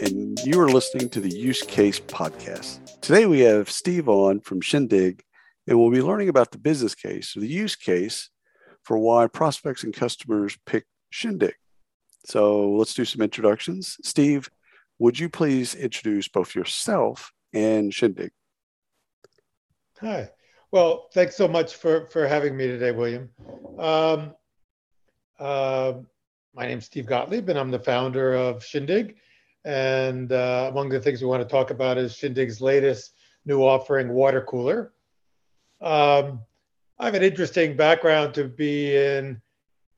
and you are listening to the Use Case Podcast. Today we have Steve on from Shindig, and we'll be learning about the business case, or the use case for why prospects and customers pick Shindig. So let's do some introductions. Steve, would you please introduce both yourself and Shindig? Hi. Well, thanks so much for, for having me today, William. Um, uh, my name's Steve Gottlieb, and I'm the founder of Shindig. And uh, among the things we want to talk about is Shindig's latest new offering, Water Cooler. Um, I have an interesting background to be in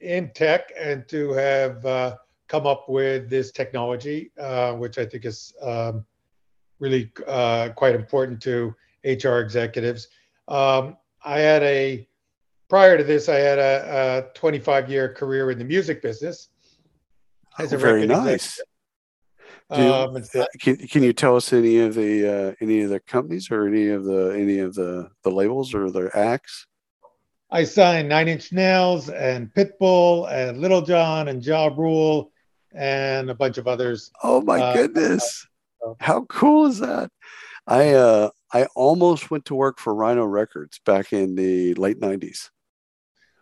in tech and to have uh, come up with this technology, uh, which I think is um, really uh, quite important to HR executives. Um, I had a prior to this, I had a, a 25 year career in the music business. As a oh, very nice. Executive. Um, can, can you tell us any of the uh, any of the companies or any of the any of the the labels or their acts? I signed Nine Inch Nails and Pitbull and Lil Jon and Ja Rule and a bunch of others. Oh my uh, goodness! Uh, How cool is that? I uh, I almost went to work for Rhino Records back in the late '90s.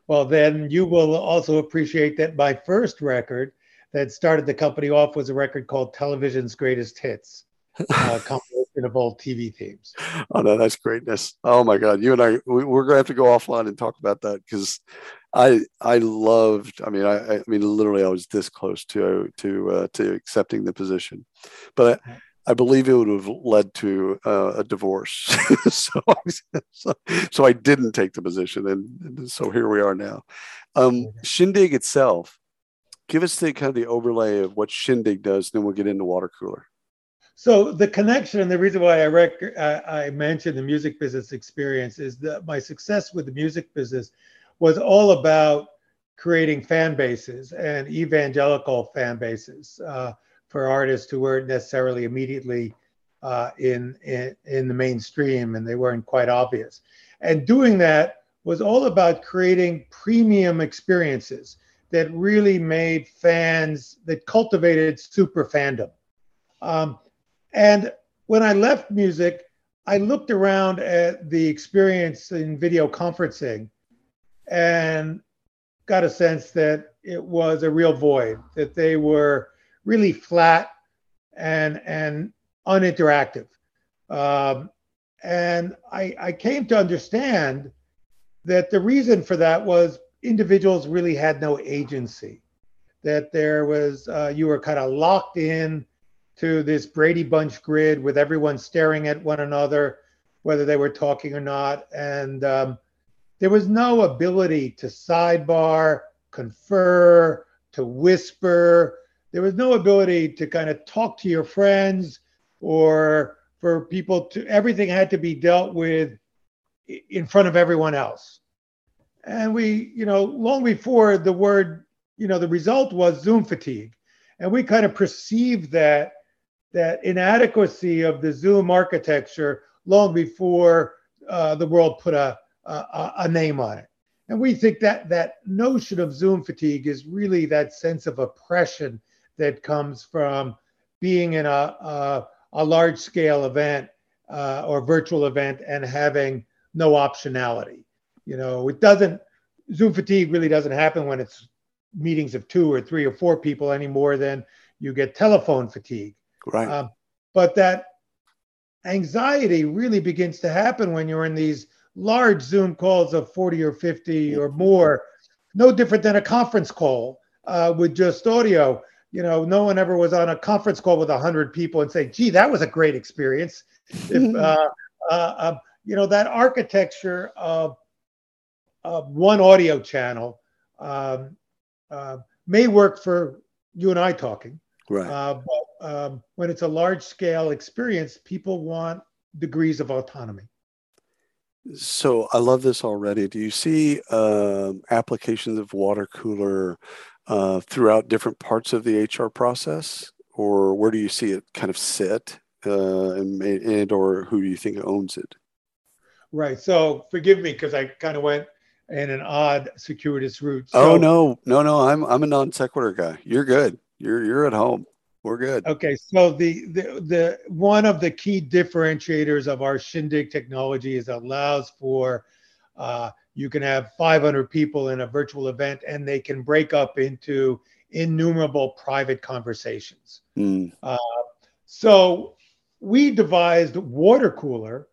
Well, then you will also appreciate that my first record that started the company off was a record called Television's Greatest Hits, uh, compilation of old TV themes. Oh no, that's greatness! Oh my God, you and I, we, are gonna have to go offline and talk about that because I I loved. I mean, I, I mean, literally, I was this close to to uh, to accepting the position, but. I, I believe it would have led to uh, a divorce. so, so, so, I didn't take the position, and, and so here we are now. Um, Shindig itself give us the kind of the overlay of what Shindig does, then we'll get into water cooler. So the connection and the reason why I, rec- I, I mentioned the music business experience is that my success with the music business was all about creating fan bases and evangelical fan bases uh, for artists who weren't necessarily immediately uh, in, in in the mainstream and they weren't quite obvious. And doing that was all about creating premium experiences that really made fans that cultivated super fandom. Um, and when I left music, I looked around at the experience in video conferencing and got a sense that it was a real void, that they were really flat and and uninteractive. Um, and I, I came to understand that the reason for that was individuals really had no agency. That there was, uh, you were kind of locked in to this Brady Bunch grid with everyone staring at one another, whether they were talking or not. And um, there was no ability to sidebar, confer, to whisper. There was no ability to kind of talk to your friends or for people to, everything had to be dealt with in front of everyone else. And we, you know, long before the word, you know, the result was Zoom fatigue. And we kind of perceived that that inadequacy of the Zoom architecture long before uh, the world put a, a, a name on it. And we think that that notion of Zoom fatigue is really that sense of oppression that comes from being in a, a, a large scale event uh, or virtual event and having no optionality. You know, it doesn't, Zoom fatigue really doesn't happen when it's meetings of two or three or four people any more than you get telephone fatigue. Right. Um, but that anxiety really begins to happen when you're in these large Zoom calls of 40 or 50 or more, no different than a conference call uh, with just audio. You know, no one ever was on a conference call with 100 people and say, gee, that was a great experience. if, uh, uh, uh, you know, that architecture of uh, one audio channel um, uh, may work for you and I talking. Right. Uh, but um, when it's a large scale experience, people want degrees of autonomy. So I love this already. Do you see um, applications of water cooler uh, throughout different parts of the HR process, or where do you see it kind of sit, uh, and and or who do you think owns it? Right. So forgive me because I kind of went in an odd circuitous route. So, oh no, no, no! I'm I'm a non sequitur guy. You're good. You're you're at home. We're good. Okay, so the, the the one of the key differentiators of our Shindig technology is allows for uh, you can have 500 people in a virtual event, and they can break up into innumerable private conversations. Mm. Uh, so we devised water cooler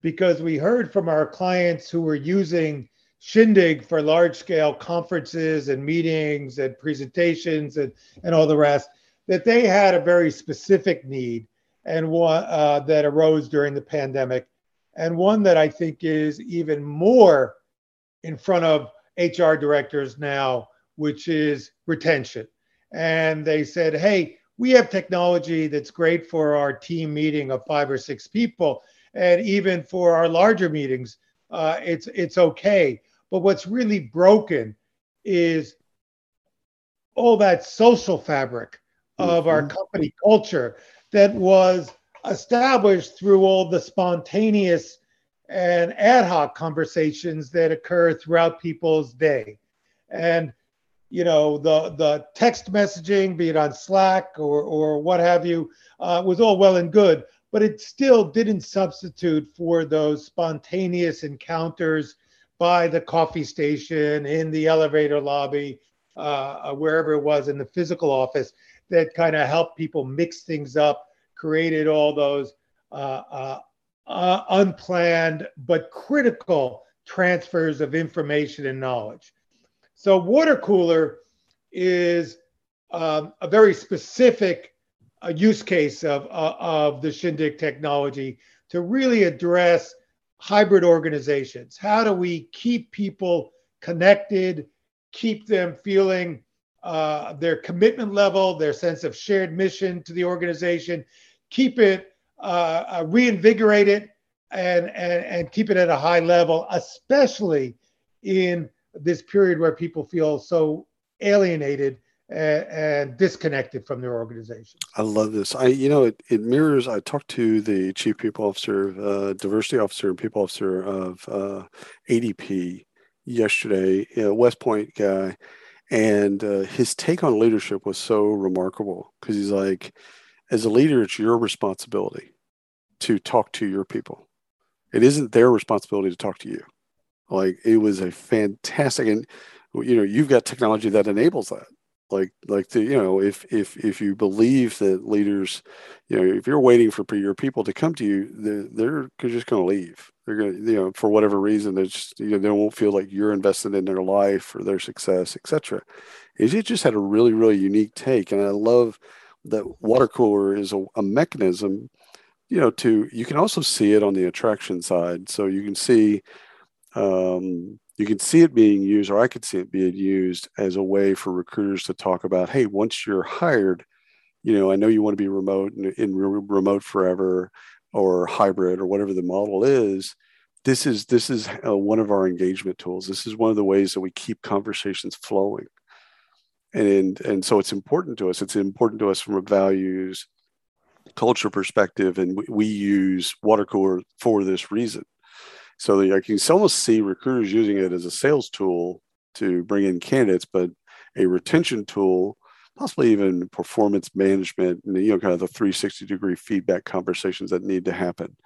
because we heard from our clients who were using Shindig for large scale conferences and meetings and presentations and, and all the rest that they had a very specific need and one uh, that arose during the pandemic, and one that I think is even more in front of HR directors now, which is retention. And they said, hey, we have technology that's great for our team meeting of five or six people, and even for our larger meetings, uh, it's it's okay. But what's really broken is all that social fabric of mm-hmm. our company culture that was established through all the spontaneous and ad hoc conversations that occur throughout people's day. And you know the the text messaging, be it on Slack or or what have you, uh, was all well and good, but it still didn't substitute for those spontaneous encounters by the coffee station, in the elevator lobby, uh, wherever it was in the physical office that kind of helped people mix things up, created all those uh, uh, uh, unplanned but critical transfers of information and knowledge. So, water cooler is um, a very specific uh, use case of, uh, of the Shindig technology to really address hybrid organizations. How do we keep people connected, keep them feeling uh, their commitment level, their sense of shared mission to the organization, keep it, uh, uh, and, and, and keep it at a high level, especially in this period where people feel so alienated and, disconnected from their organization. I love this. I, you know, it, it mirrors. I talked to the chief people officer, uh, diversity officer, and people officer of uh, ADP yesterday. West Point guy, and uh, his take on leadership was so remarkable because he's like, as a leader, it's your responsibility to talk to your people. It isn't their responsibility to talk to you. Like it was a fantastic, and you know, you've got technology that enables that like like the you know if if if you believe that leaders you know if you're waiting for your people to come to you they're they're just going to leave. They're going to you know for whatever reason they just you know they won't feel like you're invested in their life or their success etc Is it just had a really really unique take and i love that water cooler is a, a mechanism you know to you can also see it on the attraction side. So you can see um, you can see it being used, or I could see it being used as a way for recruiters to talk about, hey, once you're hired, you know, I know you want to be remote and in remote forever or hybrid or whatever the model is. This is this is uh, one of our engagement tools. This is one of the ways that we keep conversations flowing, and and so it's important to us. It's important to us from a values culture perspective, and we, we use water cooler for this reason so I can almost see recruiters using it as a sales tool to bring in candidates, but a retention tool, possibly even performance management, and you know, kind of the 360 degree feedback conversations that need to happen.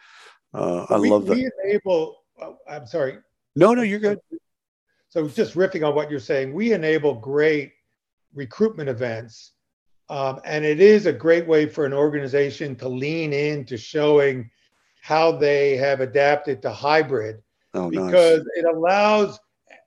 Uh, I we, love that. We enable. Oh, I'm sorry. No, no, you're good. So just riffing on what you're saying, we enable great recruitment events, um, and it is a great way for an organization to lean into showing how they have adapted to hybrid oh, because nice. it allows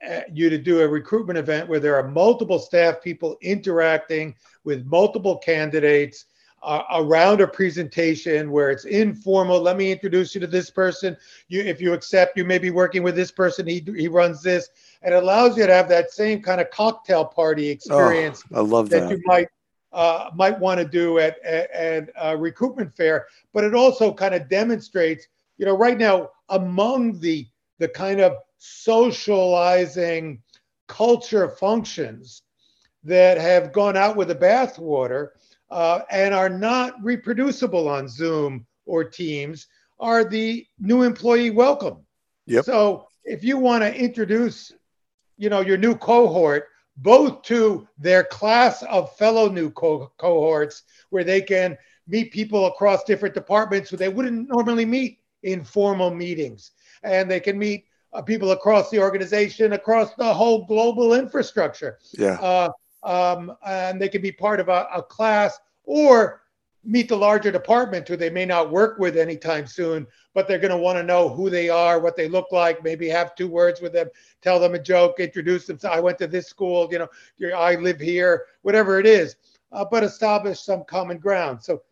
uh, you to do a recruitment event where there are multiple staff people interacting with multiple candidates uh, around a presentation where it's informal. Let me introduce you to this person. You, if you accept, you may be working with this person. He, he runs this, and it allows you to have that same kind of cocktail party experience. Oh, I love that. that you might uh, might want to do at, at, at a recruitment fair, but it also kind of demonstrates, you know, right now among the the kind of socializing culture functions that have gone out with the bathwater uh, and are not reproducible on Zoom or Teams are the new employee welcome. Yep. So if you want to introduce, you know, your new cohort both to their class of fellow new co- cohorts where they can meet people across different departments who they wouldn't normally meet in formal meetings. And they can meet uh, people across the organization across the whole global infrastructure. Yeah. Uh, um, and they can be part of a, a class or meet the larger department who they may not work with anytime soon, but they're going to want to know who they are, what they look like, maybe have two words with them, tell them a joke, introduce them. I went to this school, you know, I live here, whatever it is, uh, but establish some common ground. So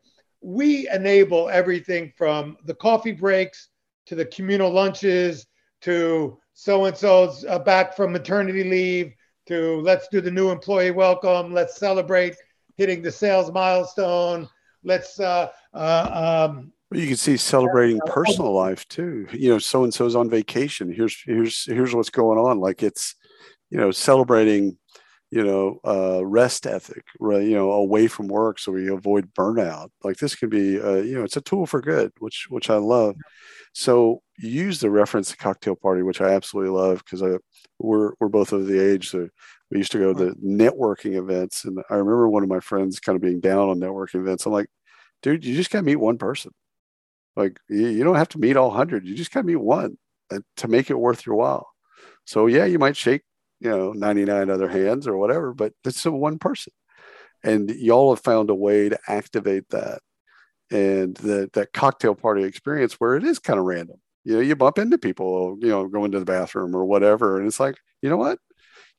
we enable everything from the coffee breaks to the communal lunches to so and so's uh, back from maternity leave to let's do the new employee welcome, let's celebrate hitting the sales milestone let's uh, uh, um, you can see celebrating personal life too. You know, so and so's on vacation. Here's here's here's what's going on. Like it's, you know, celebrating, you know, uh, rest ethic. Right, you know, away from work so we avoid burnout. Like this can be, uh, you know, it's a tool for good, which which I love. So use the reference to cocktail party, which I absolutely love because I we're we're both of the age that we used to go to the networking events, and I remember one of my friends kind of being down on networking events. I'm like, dude, you just got to meet one person. Like you, you don't have to meet all hundred. You just got to meet one uh, to make it worth your while. So yeah, you might shake you know 99 other hands or whatever, but it's a one person, and y'all have found a way to activate that and that that cocktail party experience where it is kind of random. You know, you bump into people, you know, going to the bathroom or whatever, and it's like, you know what?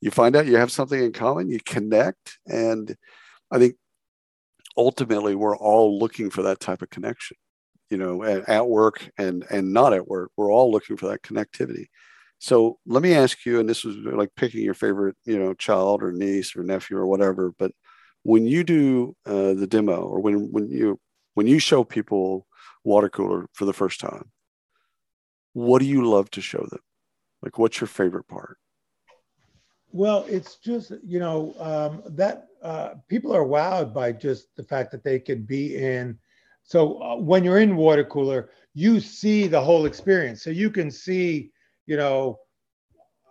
You find out you have something in common, you connect, and I think ultimately we're all looking for that type of connection. You know, at, work and and not at work, we're all looking for that connectivity. So let me ask you, and this was like picking your favorite, you know, child or niece or nephew or whatever, but when you do uh, the demo or when when you when you show people water cooler for the first time, what do you love to show them? Like, what's your favorite part? Well, it's just you know um, that uh, people are wowed by just the fact that they can be in. So uh, when you're in water cooler, you see the whole experience. So you can see, you know,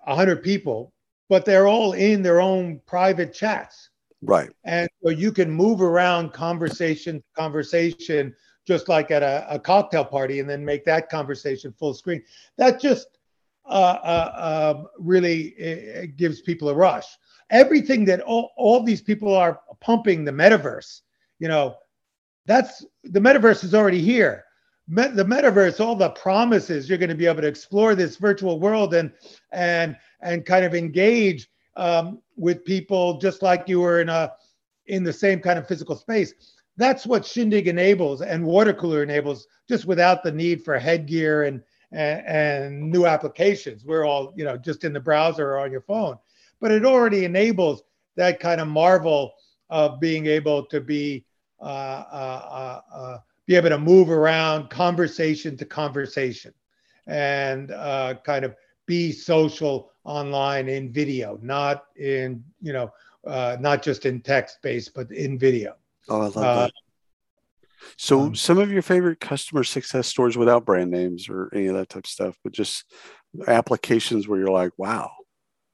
a hundred people, but they're all in their own private chats. Right. And so you can move around conversation to conversation just like at a, a cocktail party and then make that conversation full screen. That just uh, uh, um, really gives people a rush. Everything that all, all these people are pumping the metaverse, you know, that's the metaverse is already here. Met, the metaverse, all the promises you're going to be able to explore this virtual world and and and kind of engage um, with people just like you were in a in the same kind of physical space. That's what Shindig enables and water cooler enables, just without the need for headgear and, and, and new applications. We're all you know just in the browser or on your phone, but it already enables that kind of marvel of being able to be uh, uh, uh, uh be able to move around conversation to conversation and uh, kind of be social online in video, not in you know uh, not just in text based, but in video. Oh, I love that. So, um, some of your favorite customer success stories without brand names or any of that type of stuff, but just applications where you're like, wow,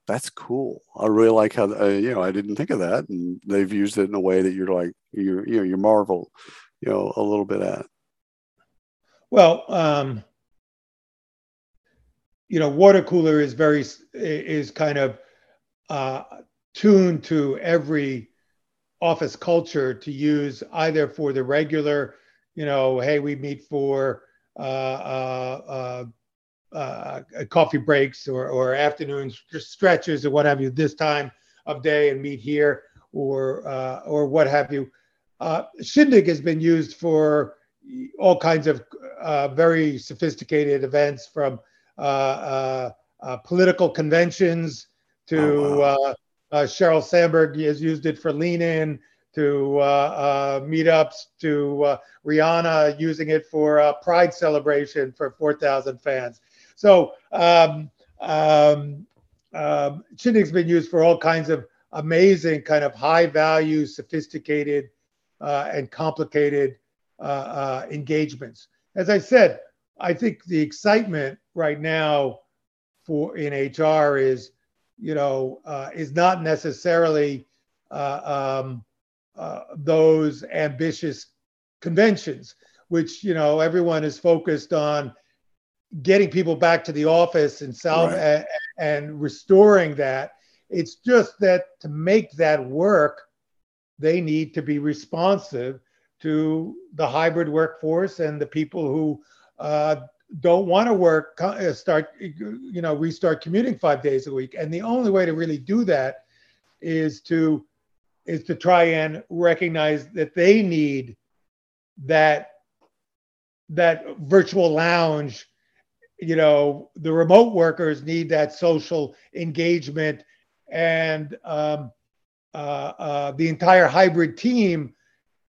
that's cool. I really like how, uh, you know, I didn't think of that. And they've used it in a way that you're like, you're, you know, you marvel, you know, a little bit at. Well, um, you know, water cooler is very, is kind of uh, tuned to every office culture to use either for the regular, you know, hey, we meet for uh, uh, uh, uh coffee breaks or, or afternoon stretches or what have you this time of day and meet here or uh, or what have you. Uh, Shindig has been used for all kinds of very sophisticated events from political conventions to oh, wow. Uh, Sandberg has used it for lean in to uh, uh, meetups to uh, Rihanna using it for a pride celebration for 4,000 fans. So um, um, um, Shindig's been used for all kinds of amazing, kind of high value, sophisticated, uh, and complicated uh, uh, engagements. As I said, I think the excitement right now for in HR is, you know, uh, is not necessarily uh, um, uh, those ambitious conventions, which you know everyone is focused on getting people back to the office and salve right. and, and restoring that. It's just that to make that work, they need to be responsive to the hybrid workforce and the people who uh, don't want to work uh, start you know restart commuting five days a week. And the only way to really do that is to is to try and recognize that they need that that virtual lounge. You know the remote workers need that social engagement and um, uh, uh, the entire hybrid team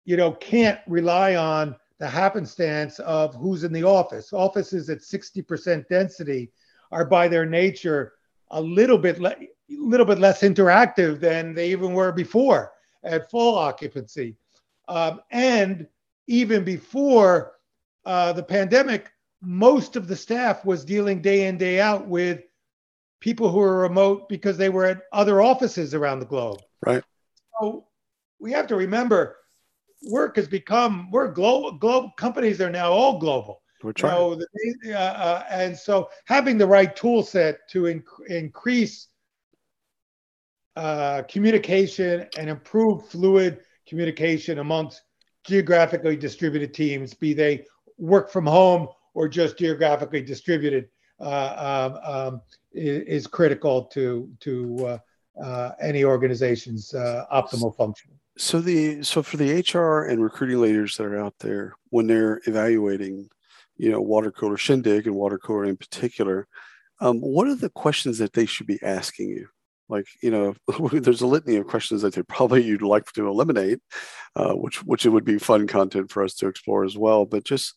you know can't rely on the happenstance of who's in the office. Offices at 60% density are by their nature a little bit le- little bit less interactive than they even were before at full occupancy. Um, and even before uh, the pandemic, most of the staff was dealing day in day out with people who were remote because they were at other offices around the globe. Right. So we have to remember work has become we're global global companies are now all global we're trying. Know, the, uh, uh, and so having the right tool set to inc- increase uh, communication and improve fluid communication amongst geographically distributed teams, be they work from home or just geographically distributed, uh, um, um, is, is, critical to to uh, uh, any organization's optimal function so the so for the hr and recruiting leaders that are out there when they're evaluating you know water cooler shindig and water cooler in particular um, what are the questions that they should be asking you? Like you know there's a litany of questions that they probably you'd like to eliminate uh, which which it would be fun content for us to explore as well. But just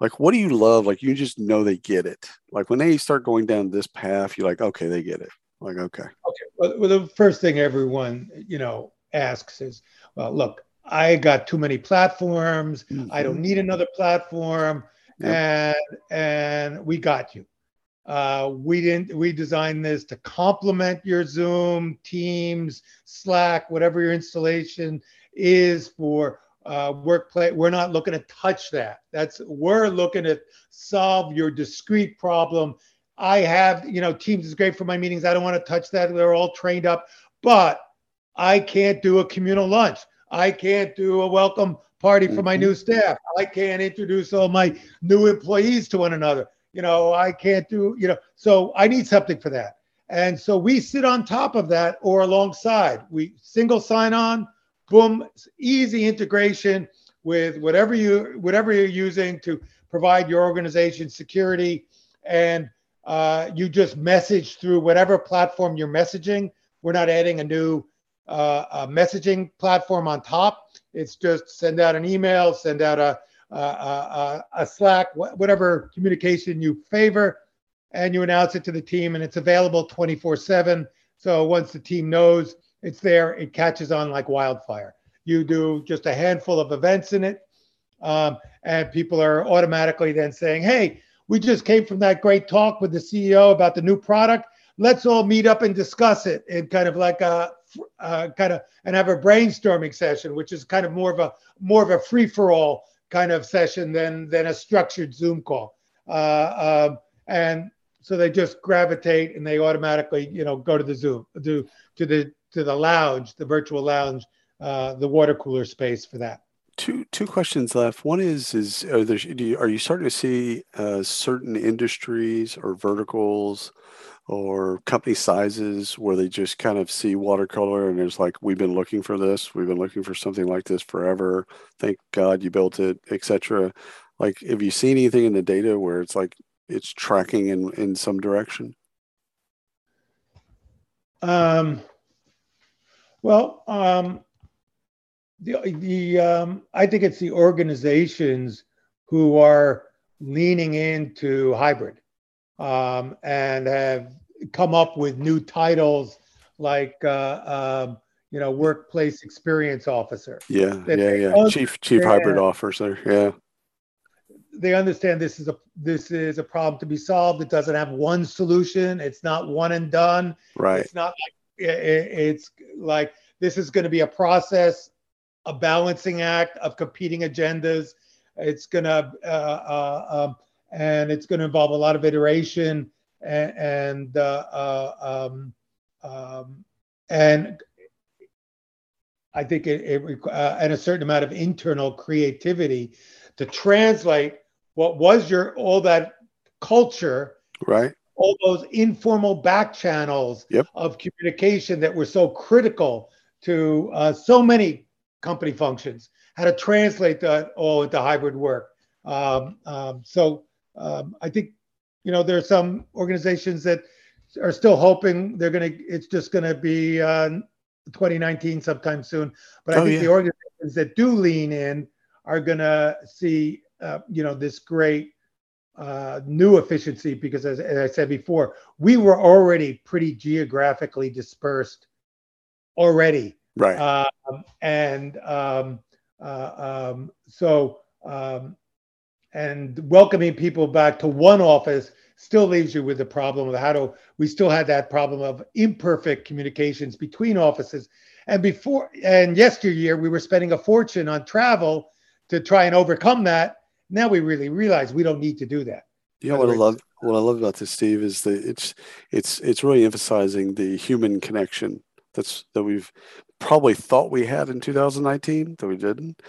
like what do you love? Like you just know they get it. Like when they start going down this path you're like okay they get it. Like okay. Okay. Well, well the first thing everyone you know asks is, well, look, I got too many platforms. Mm-hmm. I don't mm-hmm. need another platform. Yep. And and we got you. Uh, we didn't we designed this to complement your Zoom, Teams, Slack, whatever your installation is for uh, workplace. We're not looking to touch that. That's we're looking to solve your discrete problem. I have, you know, Teams is great for my meetings. I don't want to touch that. They're all trained up, but I can't do a communal lunch. I can't do a welcome party for my new mm-hmm. staff. I can't introduce all my new employees to one another. You know, I can't do, you know, so I need something for that. And so we sit on top of that or alongside. We single sign on, boom, easy integration with whatever you whatever you're using to provide your organization security and uh, you just message through whatever platform you're messaging. We're not adding a new uh, a messaging platform on top. It's just send out an email, send out a, a, a, a Slack, whatever communication you favor, and you announce it to the team, and it's available 24 7. So once the team knows it's there, it catches on like wildfire. You do just a handful of events in it, um, and people are automatically then saying, Hey, we just came from that great talk with the CEO about the new product. Let's all meet up and discuss it in kind of like a uh, kind of and have a brainstorming session, which is kind of more of a more of a free for all kind of session than than a structured Zoom call. Uh, um, and so they just gravitate and they automatically, you know, go to the Zoom, to to the to the lounge, the virtual lounge, uh, the water cooler space for that. Two two questions left. One is is are there you, are you starting to see uh, certain industries or verticals or company sizes where they just kind of see water cooler and it's like we've been looking for this. We've been looking for something like this forever. Thank god you built it etc like have you seen anything in the data where it's like it's tracking in in some direction? Um well um the the um i think it's the organizations who are leaning into hybrid um, and have come up with new titles like uh, um, you know workplace experience officer. Yeah, yeah, yeah. Chief chief hybrid officer. Yeah. They understand this is a this is a problem to be solved. It doesn't have one solution. It's not one and done. Right. It's not like it, it's like this is going to be a process, a balancing act of competing agendas. It's going to uh, uh, um, and it's going to involve a lot of iteration and, and uh, uh, um, um, and I think it, it uh, and a certain amount of internal creativity to translate what was your all that culture, right? All those informal back channels yep. of communication that were so critical to uh, so many company functions. How to translate that all into hybrid work. Um, um, so um, I think you know there are some organizations that are still hoping they're going to. It's just going to be uh, 2019 sometime soon. But I oh, think yeah. the organizations that do lean in are going to see uh, you know this great uh, new efficiency because as, as, I said before, we were already pretty geographically dispersed already. Right. Um, and um, uh, um, so um, and welcoming people back to one office still leaves you with the problem of how to we still had that problem of imperfect communications between offices. And before and yesteryear we were spending a fortune on travel to try and overcome that. Now we really realize we don't need to do that. You know what i love what i love about this steve is that it's it's it's really emphasizing the human connection that's that we've probably thought we had in 2019 that we didn't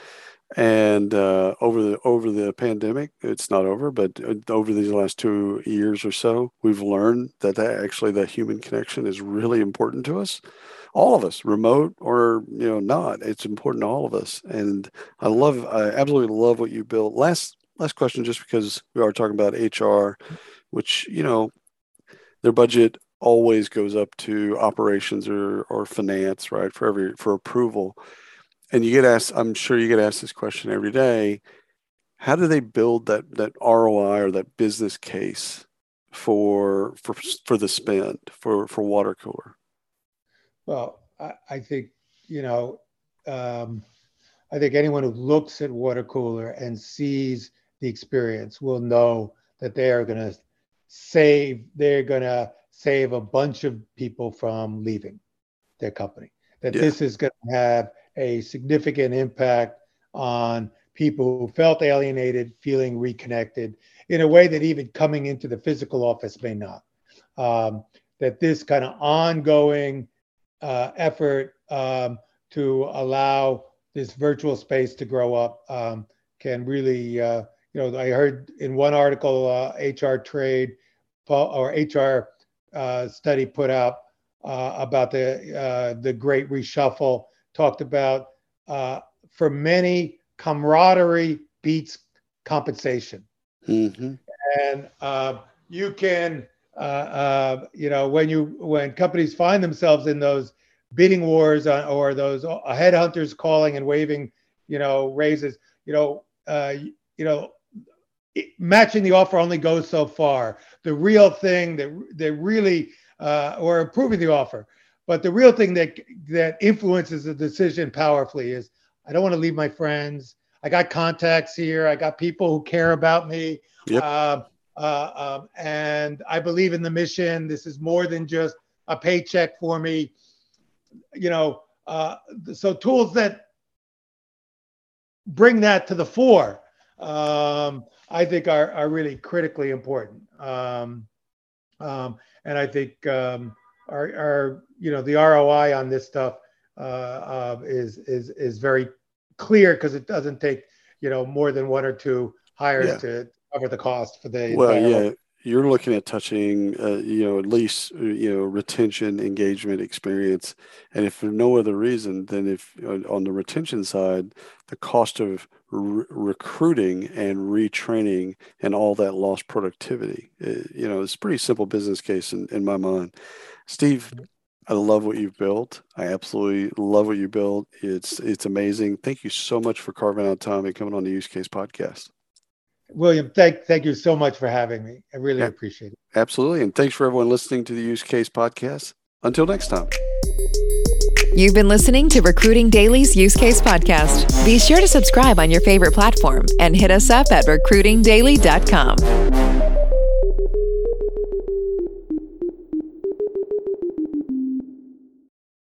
and uh, over the over the pandemic, it's not over, but uh, over these last two years or so, we've learned that, that actually the human connection is really important to us, all of us, remote or you know not. It's important to all of us, and I love, I absolutely love what you built. Last last question, just because we are talking about HR, which you know, their budget always goes up to operations or or finance, right, for every for approval and you get asked i'm sure you get asked this question every day how do they build that that roi or that business case for for for the spend for for water cooler well i, I think you know um, i think anyone who looks at water cooler and sees the experience will know that they are going to save they're going to save a bunch of people from leaving their company that yeah. this is going to have a significant impact on people who felt alienated, feeling reconnected in a way that even coming into the physical office may not. Um, that this kind of ongoing uh, effort um, to allow this virtual space to grow up um, can really, uh, you know, I heard in one article, uh, HR Trade or HR uh, study put out uh, about the uh, the Great Reshuffle talked about uh, for many, camaraderie beats compensation. Mm-hmm. And uh, you can, uh, uh, you know, when you when companies find themselves in those bidding wars on, or those headhunters calling and waving, you know, raises, you know, uh, you know, it, matching the offer only goes so far. The real thing that that really uh, or improving the offer but the real thing that that influences the decision powerfully is I don't want to leave my friends. I got contacts here. I got people who care about me. Yep. Uh, uh, um, and I believe in the mission. This is more than just a paycheck for me. You know, uh, so tools that bring that to the fore, um, I think are, are really critically important. Um, um and I think um, are, are you know the ROI on this stuff uh, uh, is is is very clear because it doesn't take you know more than one or two hires yeah. to cover the cost for the well yeah you're looking at touching uh, you know at least uh, you know retention engagement experience and if for no other reason then if on the retention side the cost of re- recruiting and retraining and all that lost productivity uh, you know it's a pretty simple business case in, in my mind Steve, I love what you've built. I absolutely love what you built. It's it's amazing. Thank you so much for carving out time and coming on the Use Case podcast. William, thank thank you so much for having me. I really Yeah. appreciate it. Absolutely. And thanks for everyone listening to the Use Case podcast. Until next time. You've been listening to Recruiting Daily's Use Case Podcast. Be sure to subscribe on your favorite platform and hit us up at recruitingdaily.com.